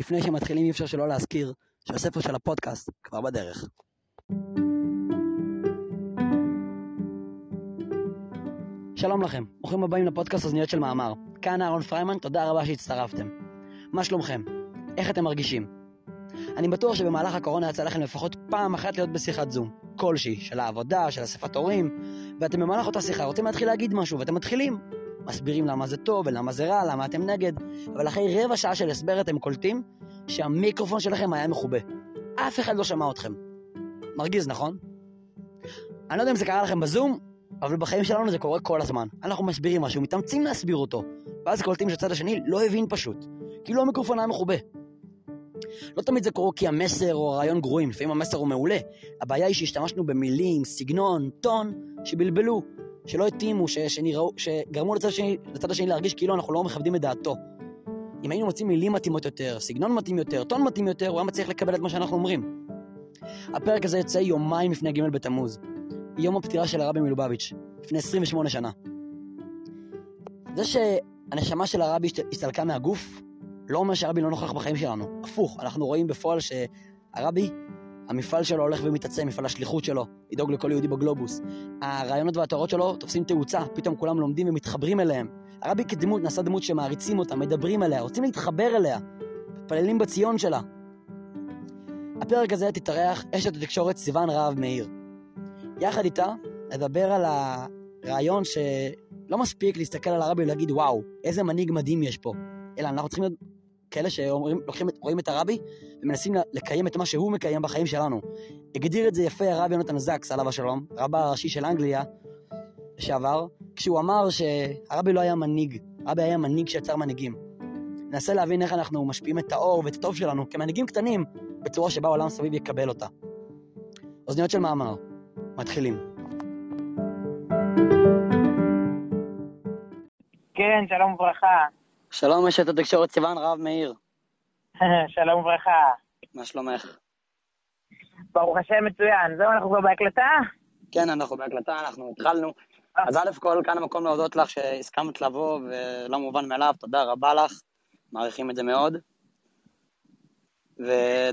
לפני שמתחילים אי אפשר שלא להזכיר שהספר של הפודקאסט כבר בדרך. שלום לכם, ברוכים הבאים לפודקאסט אוזניות של מאמר. כאן אהרון פריימן, תודה רבה שהצטרפתם. מה שלומכם? איך אתם מרגישים? אני בטוח שבמהלך הקורונה יצא לכם לפחות פעם אחת להיות בשיחת זום, כלשהי, של העבודה, של אספת הורים, ואתם במהלך אותה שיחה רוצים להתחיל להגיד משהו, ואתם מתחילים. מסבירים למה זה טוב ולמה זה רע, למה אתם נגד, אבל אחרי רבע שעה של הסבר אתם קולטים שהמיקרופון שלכם היה מכובה. אף אחד לא שמע אתכם. מרגיז, נכון? אני לא יודע אם זה קרה לכם בזום, אבל בחיים שלנו זה קורה כל הזמן. אנחנו מסבירים משהו, מתאמצים להסביר אותו, ואז קולטים שהצד השני לא הבין פשוט, כאילו המיקרופון היה מכובה. לא תמיד זה קורה כי המסר או הרעיון גרועים, לפעמים המסר הוא מעולה. הבעיה היא שהשתמשנו במילים, סגנון, טון, שבלבלו, שלא התאימו, ש- שנראו, שגרמו לצד השני, לצד השני להרגיש כאילו אנחנו לא מכבדים את דעתו. אם היינו מוצאים מילים מתאימות יותר, סגנון מתאים יותר, טון מתאים יותר, הוא היה מצליח לקבל את מה שאנחנו אומרים. הפרק הזה יוצא יומיים לפני ג' בתמוז, יום הפטירה של הרבי מלובביץ', לפני 28 שנה. זה שהנשמה של הרבי הסתלקה מהגוף, לא אומר שהרבי לא נוכח בחיים שלנו. הפוך, אנחנו רואים בפועל שהרבי, המפעל שלו הולך ומתעצם, מפעל השליחות שלו, לדאוג לכל יהודי בגלובוס. הרעיונות והתורות שלו תופסים תאוצה, פתאום כולם לומדים ומתחברים אליהם. הרבי כדמות נעשה דמות שמעריצים אותה, מדברים עליה, רוצים להתחבר אליה, מתפללים בציון שלה. הפרק הזה תתארח אשת התקשורת סיוון רהב מאיר. יחד איתה נדבר על הרעיון שלא מספיק להסתכל על הרבי ולהגיד וואו, איזה מנהיג מדהים יש פה, אלא אנחנו צריכים להיות כאלה שרואים את הרבי ומנסים לקיים את מה שהוא מקיים בחיים שלנו. הגדיר את זה יפה הרב יונתן זקס, עליו השלום, רבה הראשי של אנגליה לשעבר, כשהוא אמר שהרבי לא היה מנהיג, הרבי היה מנהיג שיצר מנהיגים. ננסה להבין איך אנחנו משפיעים את האור ואת הטוב שלנו כמנהיגים קטנים בצורה שבה העולם סביב יקבל אותה. אוזניות של מאמר, מתחילים. כן, שלום וברכה. שלום אשת התקשורת סיוון רב מאיר. שלום וברכה. מה שלומך? ברוך השם מצוין. זהו, אנחנו כבר בהקלטה? כן, אנחנו בהקלטה, אנחנו התחלנו. אז א' כל, כאן המקום להודות לך שהסכמת לבוא, ולא מובן מאליו, תודה רבה לך, מעריכים את זה מאוד. ו...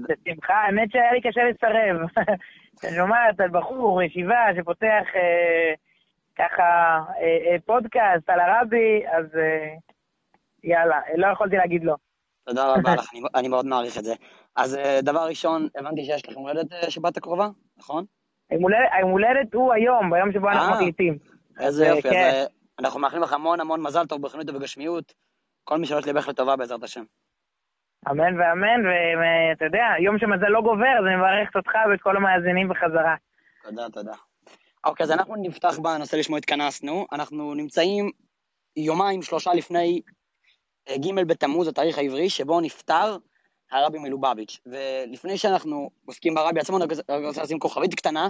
בשמחה, האמת שהיה לי קשה לסרב. אני על בחור, ישיבה, שפותח אה, ככה אה, אה, פודקאסט על הרבי, אז אה, יאללה, לא יכולתי להגיד לא. תודה רבה לך, אני, אני מאוד מעריך את זה. אז אה, דבר ראשון, הבנתי שיש לכם הולדת אה, שבת הקרובה, נכון? היום הולדת הוא היום, ביום שבו אנחנו מקליטים. איזה יופי, אז כן. אנחנו מאחלים לך המון המון מזל טוב בחינות ובגשמיות. כל מי שהולך לבך לטובה בעזרת השם. אמן ואמן, ואתה יודע, יום שמזל לא גובר, אז אני מברכת אותך ואת כל המאזינים בחזרה. תודה, תודה. אוקיי, אז אנחנו נפתח בנושא לשמו התכנסנו. אנחנו נמצאים יומיים, שלושה לפני ג' בתמוז, התאריך העברי, שבו נפטר הרבי מלובביץ'. ולפני שאנחנו עוסקים ברבי עצמו, אני רוצה לשים כוכבית קטנה,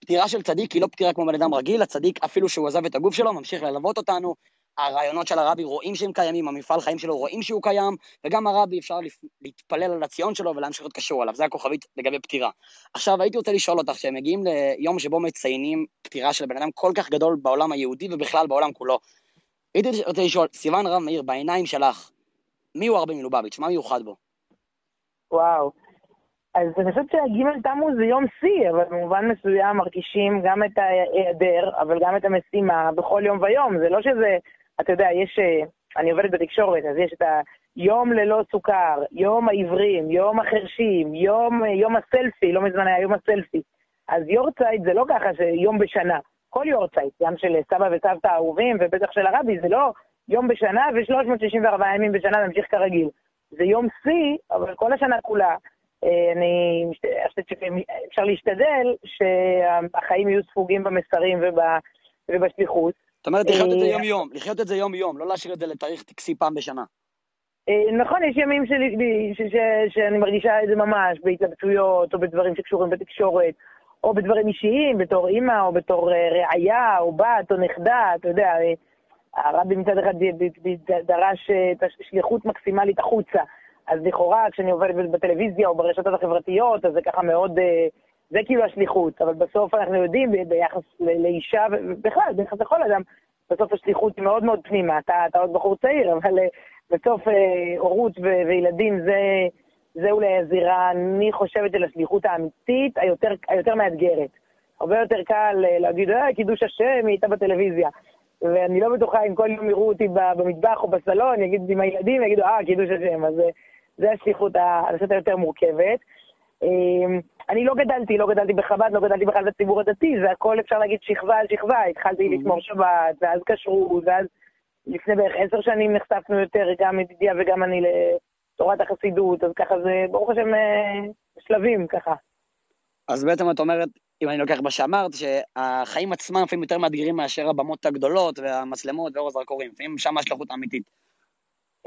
פטירה של צדיק היא לא פטירה כמו בן אדם רגיל, הצדיק אפילו שהוא עזב את הגוף שלו, ממשיך ללוות אותנו, הרעיונות של הרבי רואים שהם קיימים, המפעל חיים שלו רואים שהוא קיים, וגם הרבי אפשר להתפלל על הציון שלו ולהמשיך להיות קשור אליו, זה הכוכבית לגבי פטירה. עכשיו הייתי רוצה לשאול אותך, כשהם מגיעים ליום שבו מציינים פטירה של בן אדם כל כך גדול בעולם היהודי ובכלל בעולם כולו, הייתי רוצה לשאול, סיוון רב מאיר, בעיניים שלך, מי הוא הרבי מלובביץ'? מה מיוחד בו? וואו. אז אני חושבת שהג' תמוז זה יום שיא, אבל במובן מסוים מרגישים גם את ההיעדר, אבל גם את המשימה בכל יום ויום. זה לא שזה, אתה יודע, יש, אני עובדת בתקשורת, אז יש את היום ללא סוכר, יום העיוורים, יום החרשים, יום, יום הסלפי, לא מזמן היה יום הסלפי. אז יורצייט זה לא ככה שיום בשנה. כל יורצייט, גם של סבא וסבתא האהובים, ובטח של הרבי, זה לא יום בשנה ו-364 ימים בשנה להמשיך כרגיל. זה יום שיא, אבל כל השנה כולה. אני חושבת שאפשר להשתדל שהחיים יהיו ספוגים במסרים ובשליחות. זאת אומרת, לחיות את זה יום-יום, לחיות את זה יום-יום, לא להשאיר את זה לתאריך טקסי פעם בשנה. נכון, יש ימים שלי, ש, ש, שאני מרגישה את זה ממש, בהתלבטויות, או בדברים שקשורים בתקשורת, או בדברים אישיים, בתור אימא, או בתור רעיה, או בת, או נכדה, אתה יודע, הרבי מצד אחד דרש את השליחות מקסימלית החוצה. אז לכאורה, כשאני עובדת בטלוויזיה או ברשתות החברתיות, אז זה ככה מאוד, זה כאילו השליחות. אבל בסוף אנחנו יודעים, ביחס לאישה, ובכלל, ביחס לכל אדם, בסוף השליחות היא מאוד מאוד פנימה. אתה, אתה עוד בחור צעיר, אבל בסוף אה, הורות וילדים זה, זה אולי הזירה, אני חושבת, של השליחות האמיתית היותר, היותר מאתגרת. הרבה יותר קל אה, להגיד, אה, קידוש השם, היא הייתה בטלוויזיה. ואני לא בטוחה אם כל יום יראו אותי במטבח או בסלון, יגידו עם הילדים, יגידו, אה, קידוש השם. אז אה, זה השליחות, הנושאת היותר מורכבת. אמ, אני לא גדלתי, לא גדלתי בחב"ד, לא גדלתי בכלל בציבור הדתי, זה הכל אפשר להגיד שכבה על שכבה. התחלתי mm-hmm. לשמור שבת, ואז כשרות, ואז לפני בערך עשר שנים נחשפנו יותר, גם ידידיה וגם אני, לתורת החסידות, אז ככה זה, ברוך השם, אה, שלבים ככה. אז בעצם את אומרת, אם אני לוקח מה שאמרת, שהחיים עצמם לפעמים יותר מאתגרים מאשר הבמות הגדולות והמצלמות ואור הזרקורים, לפעמים שם השליחות האמיתית.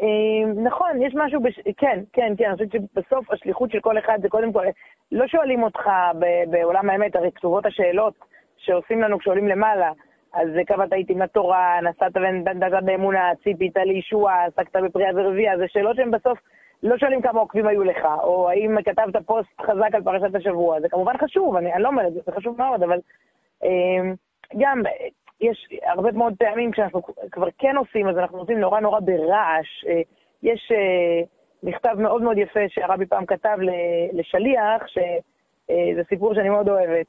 אמ, נכון, יש משהו, בש... כן, כן, כן, אני חושבת שבסוף השליחות של כל אחד זה קודם כל, לא שואלים אותך בעולם האמת, הרי כתובות השאלות שעושים לנו כשעולים למעלה, אז קבעת איתי לתורה, נסעת ונדדת באמונה, ציפית לישוע, עסקת בפריאה ורבייה, זה שאלות שהן בסוף לא שואלים כמה עוקבים היו לך, או האם כתבת פוסט חזק על פרשת השבוע, זה כמובן חשוב, אני, אני לא אומרת, זה חשוב מאוד, אבל אה, גם יש הרבה מאוד פעמים כשאנחנו כבר כן עושים, אז אנחנו עושים נורא נורא ברעש. אה, יש אה, מכתב מאוד מאוד יפה שהרבי פעם כתב לשליח, שזה אה, סיפור שאני מאוד אוהבת.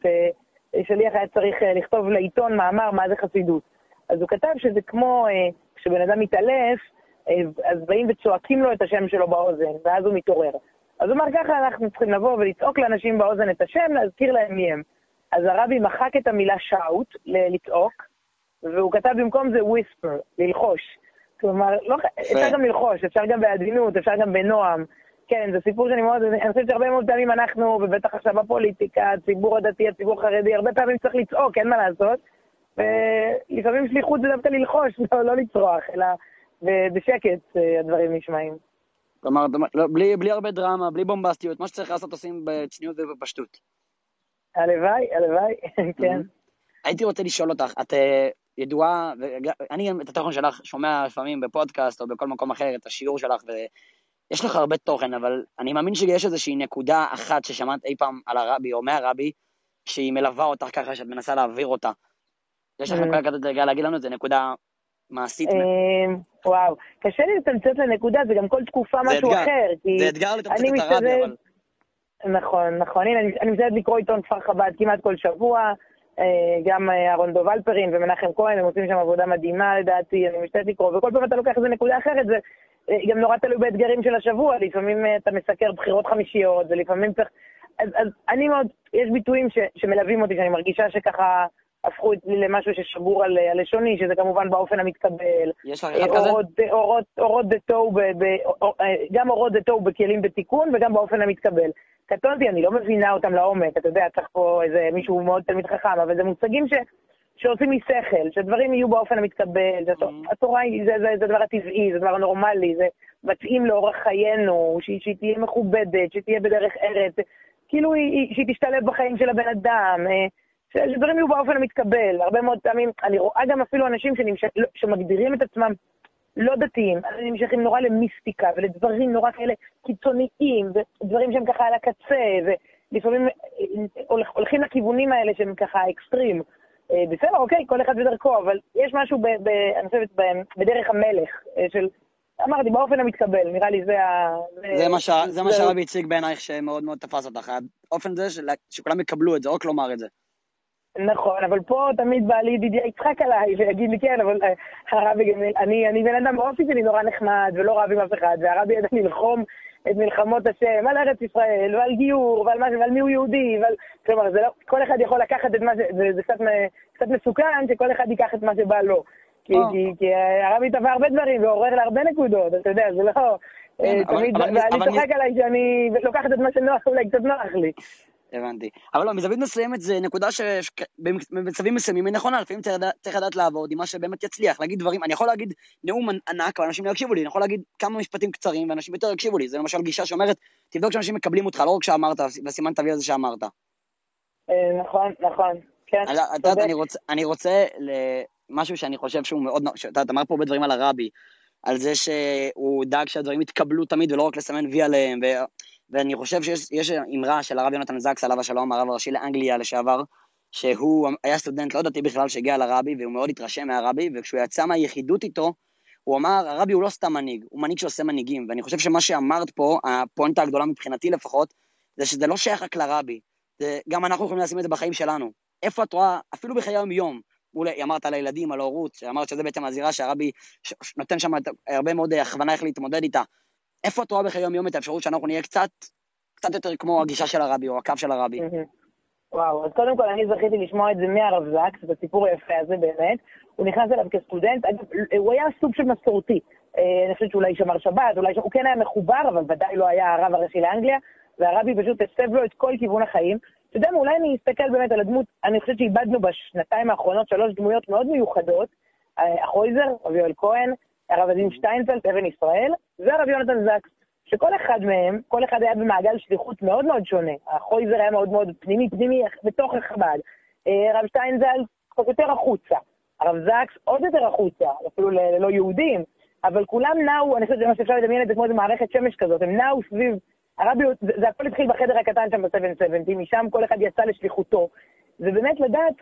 שליח היה צריך לכתוב לעיתון מאמר מה זה חסידות. אז הוא כתב שזה כמו כשבן אדם מתעלף, אז באים וצועקים לו את השם שלו באוזן, ואז הוא מתעורר. אז הוא אמר, ככה אנחנו צריכים לבוא ולצעוק לאנשים באוזן את השם, להזכיר להם מי הם. אז הרבי מחק את המילה שאוט, לצעוק, והוא כתב במקום זה וויספר, ללחוש. כלומר, לא, אפשר גם ללחוש, אפשר גם בעדינות, אפשר גם בנועם. כן, זה סיפור שאני מאוד, אני חושבת שהרבה מאוד פעמים אנחנו, ובטח עכשיו בפוליטיקה, הציבור הדתי, הציבור החרדי, הרבה פעמים צריך לצעוק, אין מה לעשות. ולפעמים שליחות זה דווקא ללחוש, לא, לא לצרוח, אלא בשקט אה, הדברים נשמעים. כלומר, לא, בלי, בלי הרבה דרמה, בלי בומבסטיות, מה שצריך לעשות עושים בצניעות ובפשטות. הלוואי, הלוואי, כן. הייתי רוצה לשאול אותך, את אה, ידועה, ואני את הטלפון שלך שומע לפעמים בפודקאסט או בכל מקום אחר את השיעור שלך, ויש לך הרבה תוכן, אבל אני מאמין שיש איזושהי נקודה אחת ששמעת אי פעם על הרבי או מהרבי, שהיא מלווה אותך ככה, שאת מנסה להעביר אותה. יש לך כזאת להגיד לנו, זה נקודה מעשית. אמ, וואו, קשה לי לתמצת לנקודה, זה גם כל תקופה משהו אחר. זה אתגר לתמצת את הרבי, אבל... נכון, נכון. הנה, אני מסתכלת לקרוא עיתון כפר חב"ד כמעט כל שבוע. אה, גם אה, אהרון דוב אלפרין ומנחם כהן, הם עושים שם עבודה מדהימה לדעתי, אני משתתף לקרוא, וכל פעם אתה לוקח איזה נקודה אחרת, זה אה, גם נורא תלוי באתגרים של השבוע, לפעמים אתה מסקר בחירות חמישיות, ולפעמים צריך... אז, אז אני מאוד, יש ביטויים ש, שמלווים אותי, שאני מרגישה שככה הפכו לי למשהו ששבור על הלשוני, שזה כמובן באופן המתקבל. יש לך אחד כזה? אורות דה תוהו, גם אורות דה תוהו בכלים בתיקון וגם באופן המתקבל. קטונתי, אני לא מבינה אותם לעומק, אתה יודע, צריך פה איזה מישהו מאוד תלמיד חכם, אבל זה מושגים ש, שעושים משכל, שדברים יהיו באופן המתקבל, זה, mm-hmm. התורה היא, זה, זה, זה דבר הטבעי, זה דבר נורמלי, זה מתאים לאורח חיינו, שהיא, שהיא תהיה מכובדת, שתהיה בדרך ארץ, כאילו היא, שהיא תשתלב בחיים של הבן אדם, אה, שדברים יהיו באופן המתקבל. הרבה מאוד פעמים, אני רואה גם אפילו אנשים שנמש... לא, שמגדירים את עצמם לא דתיים, אבל נמשכים נורא למיסטיקה ולדברים נורא כאלה קיצוניים, ודברים שהם ככה על הקצה, ולפעמים אה, הולכים לכיוונים האלה שהם ככה אקסטרים. אה, בסדר, אוקיי, כל אחד בדרכו, אבל יש משהו, ב, ב, אני חושבת, ב, בדרך המלך, אה, של, אמרתי, באופן המתקבל, נראה לי זה ה... זה מה, ש... זה מה שהרבי הציג בעינייך שמאוד מאוד תפס אותך, האופן זה של... שכולם יקבלו את זה, רק לומר את זה. נכון, אבל פה תמיד בא לי ידידיה יצחק עליי ויגיד לי, כן, אבל אה, הרבי גמליאל, אני, אני בן אדם באופי שלי נורא נחמד ולא רב עם אף אחד, והרבי ידע ללחום את מלחמות השם על ארץ ישראל ועל גיור ועל, מה, ועל מי הוא יהודי, ועל... כלומר, זה לא, כל אחד יכול לקחת את מה ש... זה, זה קצת, קצת מסוכן שכל אחד ייקח את מה שבא לו. כי. כי, כי הרבי טבע הרבה דברים ועורר להרבה נקודות, אתה יודע, זה לא... כן, אה, תמיד, ואני צוחק עליי שאני לוקחת את מה שנוח, אולי קצת נוח לי. הבנתי. אבל לא, מזווית מסוימת זה נקודה שבמצבים מסוימים היא נכונה, לפעמים צריך לדעת לעבוד עם מה שבאמת יצליח, להגיד דברים, אני יכול להגיד נאום ענק ואנשים לא יקשיבו לי, אני יכול להגיד כמה משפטים קצרים ואנשים יותר יקשיבו לי, זה למשל גישה שאומרת, תבדוק שאנשים מקבלים אותך, לא רק שאמרת, וסימן תביא לזה שאמרת. אה, נכון, נכון, כן. את יודעת, אני רוצה למשהו שאני חושב שהוא מאוד, את יודעת, אמר פה הרבה דברים על הרבי, על זה שהוא דאג שהדברים יתקבלו תמיד ולא רק לסמן וי עליהם, ואני חושב שיש אמרה של הרב יונתן זקס, עליו השלום, הרב הראשי לאנגליה לשעבר, שהוא היה סטודנט לא דתי בכלל שהגיע לרבי, והוא מאוד התרשם מהרבי, וכשהוא יצא מהיחידות איתו, הוא אמר, הרבי הוא לא סתם מנהיג, הוא מנהיג שעושה מנהיגים, ואני חושב שמה שאמרת פה, הפואנטה הגדולה מבחינתי לפחות, זה שזה לא שייך רק לרבי, זה, גם אנחנו יכולים לשים את זה בחיים שלנו. איפה את רואה, אפילו בחיי היום-יום, מול, אמרת על הילדים, על ההורות, אמרת שזה בעצם הזירה שהרבי נותן שם הרבה מאוד הכוונה איך להתמודד איתה. איפה את רואה בחיי היום-יום את האפשרות שאנחנו נהיה קצת, קצת יותר כמו הגישה של הרבי, או הקו של הרבי? וואו, אז קודם כל אני זכיתי לשמוע את זה מהרב זקס, את הסיפור היפה הזה באמת. הוא נכנס אליו כסטודנט, הוא היה סוג של מסורתי. אה, אני חושבת שאולי שמר שבת, אולי הוא כן היה מחובר, אבל ודאי לא היה הרב הראשי לאנגליה, והרבי פשוט הסב לו את כל כיוון החיים. אתה יודע מה, אולי אני אסתכל באמת על הדמות, אני חושבת שאיבדנו בשנתיים האחרונות שלוש דמויות מאוד מיוחדות, אה, החויזר, רבי יואל כהן, הרב עדין שטיינפלד, אבן ישראל, והרב יונתן זקס. שכל אחד מהם, כל אחד היה במעגל שליחות מאוד מאוד שונה. החויזר היה מאוד מאוד פנימי, פנימי בתוך החב"ד. אה, רב שטיינזל קצת יותר החוצה. הרב זקס עוד יותר החוצה, אפילו ללא יהודים. אבל כולם נעו, אני חושבת שזה מה שאפשר לדמיין את זה כמו איזה מערכת שמש כזאת, הם נעו סביב הרבי, זה, זה הכל התחיל בחדר הקטן שם ב-770, משם כל אחד יצא לשליחותו. ובאמת לדעת,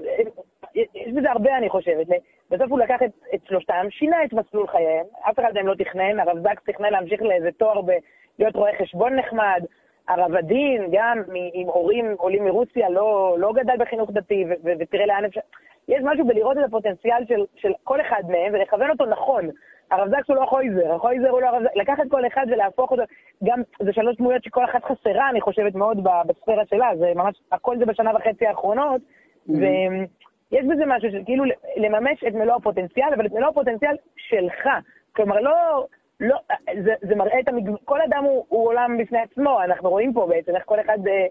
יש בזה הרבה אני חושבת. בסוף הוא לקח את, את שלושתם, שינה את מסלול חייהם, אף אחד מהם לא תכנן, הרב זקס תכנן להמשיך לאיזה תואר בלהיות רואה חשבון נחמד, הרב הדין, גם עם הורים עולים מרוסיה, לא, לא גדל בחינוך דתי, ותראה לאן אפשר... יש משהו בלראות את הפוטנציאל של, של כל אחד מהם ולכוון אותו נכון. הרב זקס הוא לא חויזר, החויזר הוא לא הרב זקס, לקחת כל אחד ולהפוך אותו, גם, זה שלוש דמויות שכל אחת חסרה, אני חושבת מאוד בספירה שלה, זה ממש, הכל זה בשנה וחצי האחרונות, mm-hmm. ויש בזה משהו של כאילו לממש את מלוא הפוטנציאל, אבל את מלוא הפוטנציאל שלך. כלומר, לא, לא, זה, זה מראה את המגוון, כל אדם הוא, הוא עולם בפני עצמו, אנחנו רואים פה בעצם איך כל אחד, אה,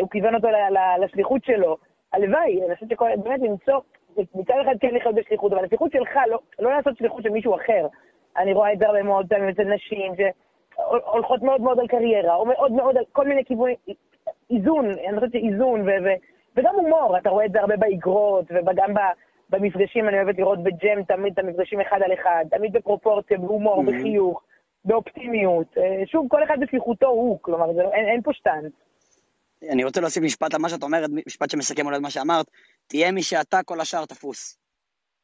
הוא כיוון אותו ל, ל, לשליחות שלו. הלוואי, אני חושבת שכל, באמת למצוא מצד אחד כן לחיות בשליחות, אבל השליחות שלך, לא, לא לעשות שליחות של מישהו אחר. אני רואה את זה הרבה מאוד פעמים אצל נשים, שהולכות מאוד מאוד על קריירה, או מאוד מאוד על כל מיני כיוונים, איזון, אני חושבת שאיזון, ו, ו, וגם הומור, אתה רואה את זה הרבה באגרות, וגם במפגשים, אני אוהבת לראות בג'ם תמיד את המפגשים אחד על אחד, תמיד בפרופורציה, בהומור, mm-hmm. בחיוך, באופטימיות. אה, שוב, כל אחד בשליחותו הוא, כלומר, זה, לא, אין, אין פה שטאנץ. אני רוצה להוסיף משפט על מה שאת אומרת, משפט שמסכם אולי את מה שאמרת, תהיה מי שאתה, כל השאר תפוס.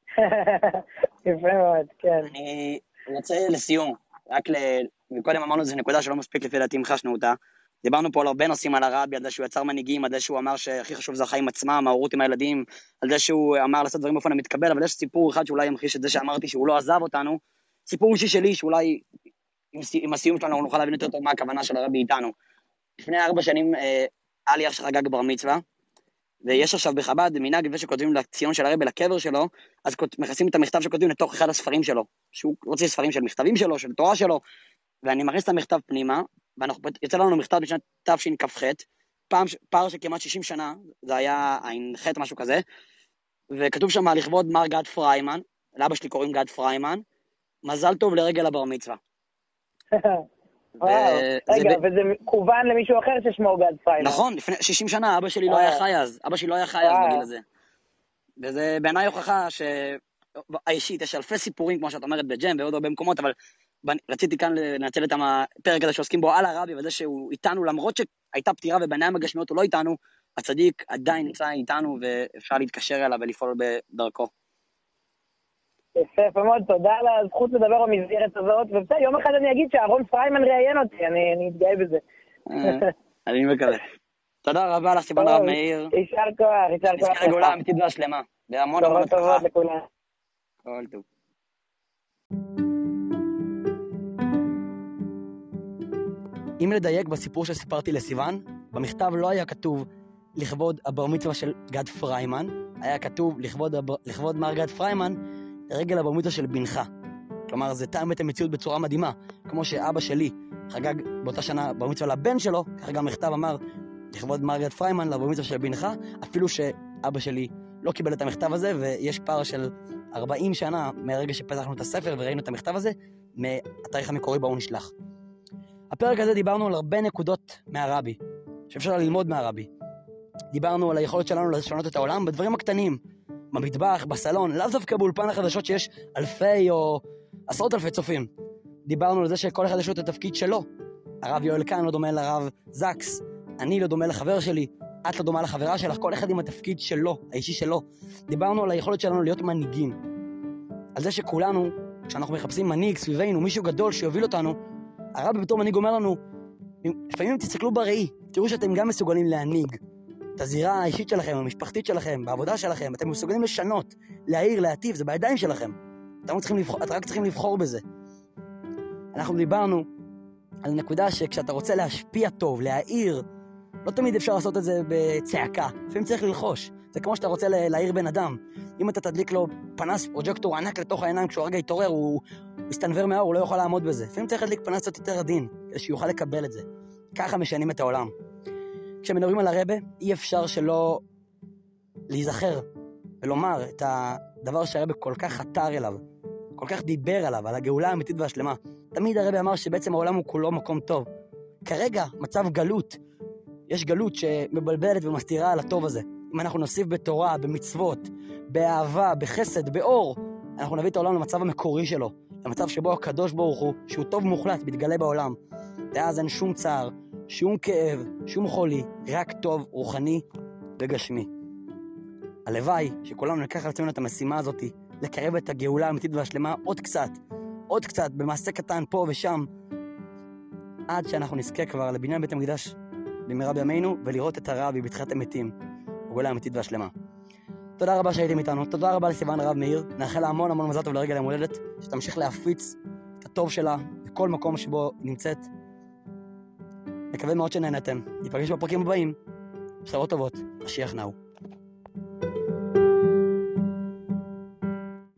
יפה מאוד, כן. אני רוצה לסיום, רק ל... קודם אמרנו שזו נקודה שלא מספיק לפי דעתי המחשנו אותה. דיברנו פה על הרבה נושאים על הרבי, על זה שהוא יצר מנהיגים, על זה שהוא אמר שהכי חשוב זה החיים עצמם, ההורות עם הילדים, על זה שהוא אמר לעשות דברים באופן המתקבל, אבל יש סיפור אחד שאולי ימחיש את זה שאמרתי שהוא לא עזב אותנו, סיפור אישי שלי, שאולי עם הסיום שלנו נוכל להבין יותר טוב מה הכוונה של הרבי איתנו. לפני ארבע שנים אה, היה לי אח שחגג בר מצווה, ויש עכשיו בחב"ד מנהג לפני שכותבים לציון של הרבי לקבר שלו, אז מכניסים את המכתב שכותבים לתוך אחד הספרים שלו. שהוא רוצה ספרים של מכתבים שלו, של תורה שלו, ואני מכניס את המכתב פנימה, ויוצא לנו מכתב בשנת תשכ"ח, פעם, פער של כמעט 60 שנה, זה היה ע"ח משהו כזה, וכתוב שם לכבוד מר גד פריימן, לאבא שלי קוראים גד פריימן, מזל טוב לרגל הבר מצווה. רגע, וזה מכוון למישהו אחר ששמו גד פריילר. נכון, לפני 60 שנה אבא שלי לא היה חי אז, אבא שלי לא היה חי אז בגיל הזה. וזה בעיניי הוכחה שהאישית, יש אלפי סיפורים, כמו שאת אומרת, ב JEM ועוד הרבה מקומות, אבל רציתי כאן לנצל את הפרק הזה שעוסקים בו על הרבי, וזה שהוא איתנו, למרות שהייתה פטירה ובעיניים הגשמיות הוא לא איתנו, הצדיק עדיין נמצא איתנו ואפשר להתקשר אליו ולפעול בדרכו. יפה, יפה מאוד, תודה על הזכות לדבר במסגרת הזאת, ובסדר, יום אחד אני אגיד שאהרון פריימן ראיין אותי, אני אתגאה בזה. אה, אני מקווה. תודה רבה לך, סיבון רב מאיר. יישר כוח, יישר כוח. נזכה לגאולה אמיתית והשלמה. בהמון המון הצלחה. טובות לכולם. כל טוב. אם לדייק בסיפור שסיפרתי לסיוון, במכתב לא היה כתוב לכבוד הבר מצווה של גד פריימן, היה כתוב לכבוד, הבר... לכבוד מר גד פריימן, לרגל הבר מצווה של בנך. כלומר, זה טעם את המציאות בצורה מדהימה. כמו שאבא שלי חגג באותה שנה בר מצווה לבן שלו, ככה גם המכתב אמר, לכבוד מרגרט פריימן לבר מצווה של בנך, אפילו שאבא שלי לא קיבל את המכתב הזה, ויש פער של 40 שנה מהרגע שפתחנו את הספר וראינו את המכתב הזה, מהתאריך המקורי בו הוא נשלח. הפרק הזה דיברנו על הרבה נקודות מהרבי, שאפשר ללמוד מהרבי. דיברנו על היכולת שלנו לשנות את העולם בדברים הקטנים, במטבח, בסלון, לאו דווקא באולפן החדשות שיש אלפי או עשרות אלפי צופים. דיברנו על זה שכל אחד יש לו את התפקיד שלו. הרב יואל כאן לא דומה לרב זקס, אני לא דומה לחבר שלי, את לא דומה לחברה שלך, כל אחד עם התפקיד שלו, האישי שלו. דיברנו על היכולת שלנו להיות מנהיגים. על זה שכולנו כשאנחנו מחפשים מנהיג סביבנו, מישהו גדול שיוביל אותנו, הרבי בתור מנהיג אומר לנו, לפעמים תסתכלו בראי, תראו שאתם גם מסוגלים להנהיג. את הזירה האישית שלכם, המשפחתית שלכם, בעבודה שלכם, אתם מסוגלים לשנות, להעיר, להטיב, זה בידיים שלכם. אתם, לא צריכים לבחור, אתם רק צריכים לבחור בזה. אנחנו דיברנו על נקודה שכשאתה רוצה להשפיע טוב, להעיר, לא תמיד אפשר לעשות את זה בצעקה, לפעמים צריך ללחוש. זה כמו שאתה רוצה להעיר בן אדם. אם אתה תדליק לו פנס פרוג'קטור ענק לתוך העיניים, כשהוא רגע יתעורר, הוא מסתנוור מהאור, הוא לא יוכל לעמוד בזה. לפעמים צריך להדליק פנס קצת יותר עדין, כדי שיוכל לקבל את זה. ככה משנים את העולם. כשמדברים על הרבה, אי אפשר שלא להיזכר ולומר את הדבר שהרבה כל כך חתר אליו, כל כך דיבר עליו, על הגאולה האמיתית והשלמה. תמיד הרבה אמר שבעצם העולם הוא כולו מקום טוב. כרגע, מצב גלות, יש גלות שמבלבלת ומסתירה על הטוב הזה. אם אנחנו נוסיף בתורה, במצוות, באהבה, בחסד, באור, אנחנו נביא את העולם למצב המקורי שלו, למצב שבו הקדוש ברוך הוא, שהוא טוב מוחלט, מתגלה בעולם. ואז אין שום צער, שום כאב, שום חולי, רק טוב, רוחני וגשמי. הלוואי שכולנו ניקח על עצמנו את המשימה הזאת, לקרב את הגאולה האמיתית והשלמה עוד קצת, עוד קצת, במעשה קטן פה ושם, עד שאנחנו נזכה כבר לבניין בית המקדש במהרה בימינו, ולראות את הרבי בתחילת המתים, הגאולה האמיתית והשלמה. תודה רבה שהייתם איתנו, תודה רבה לסיוון הרב מאיר, נאחל לה המון המון מזל טוב לרגל יום הולדת, שתמשיך להפיץ את הטוב שלה בכל מקום שבו היא נמצאת. מקווה מאוד שנהנתם, ניפגש בפרקים הבאים, בשורות טובות, משיח נאו.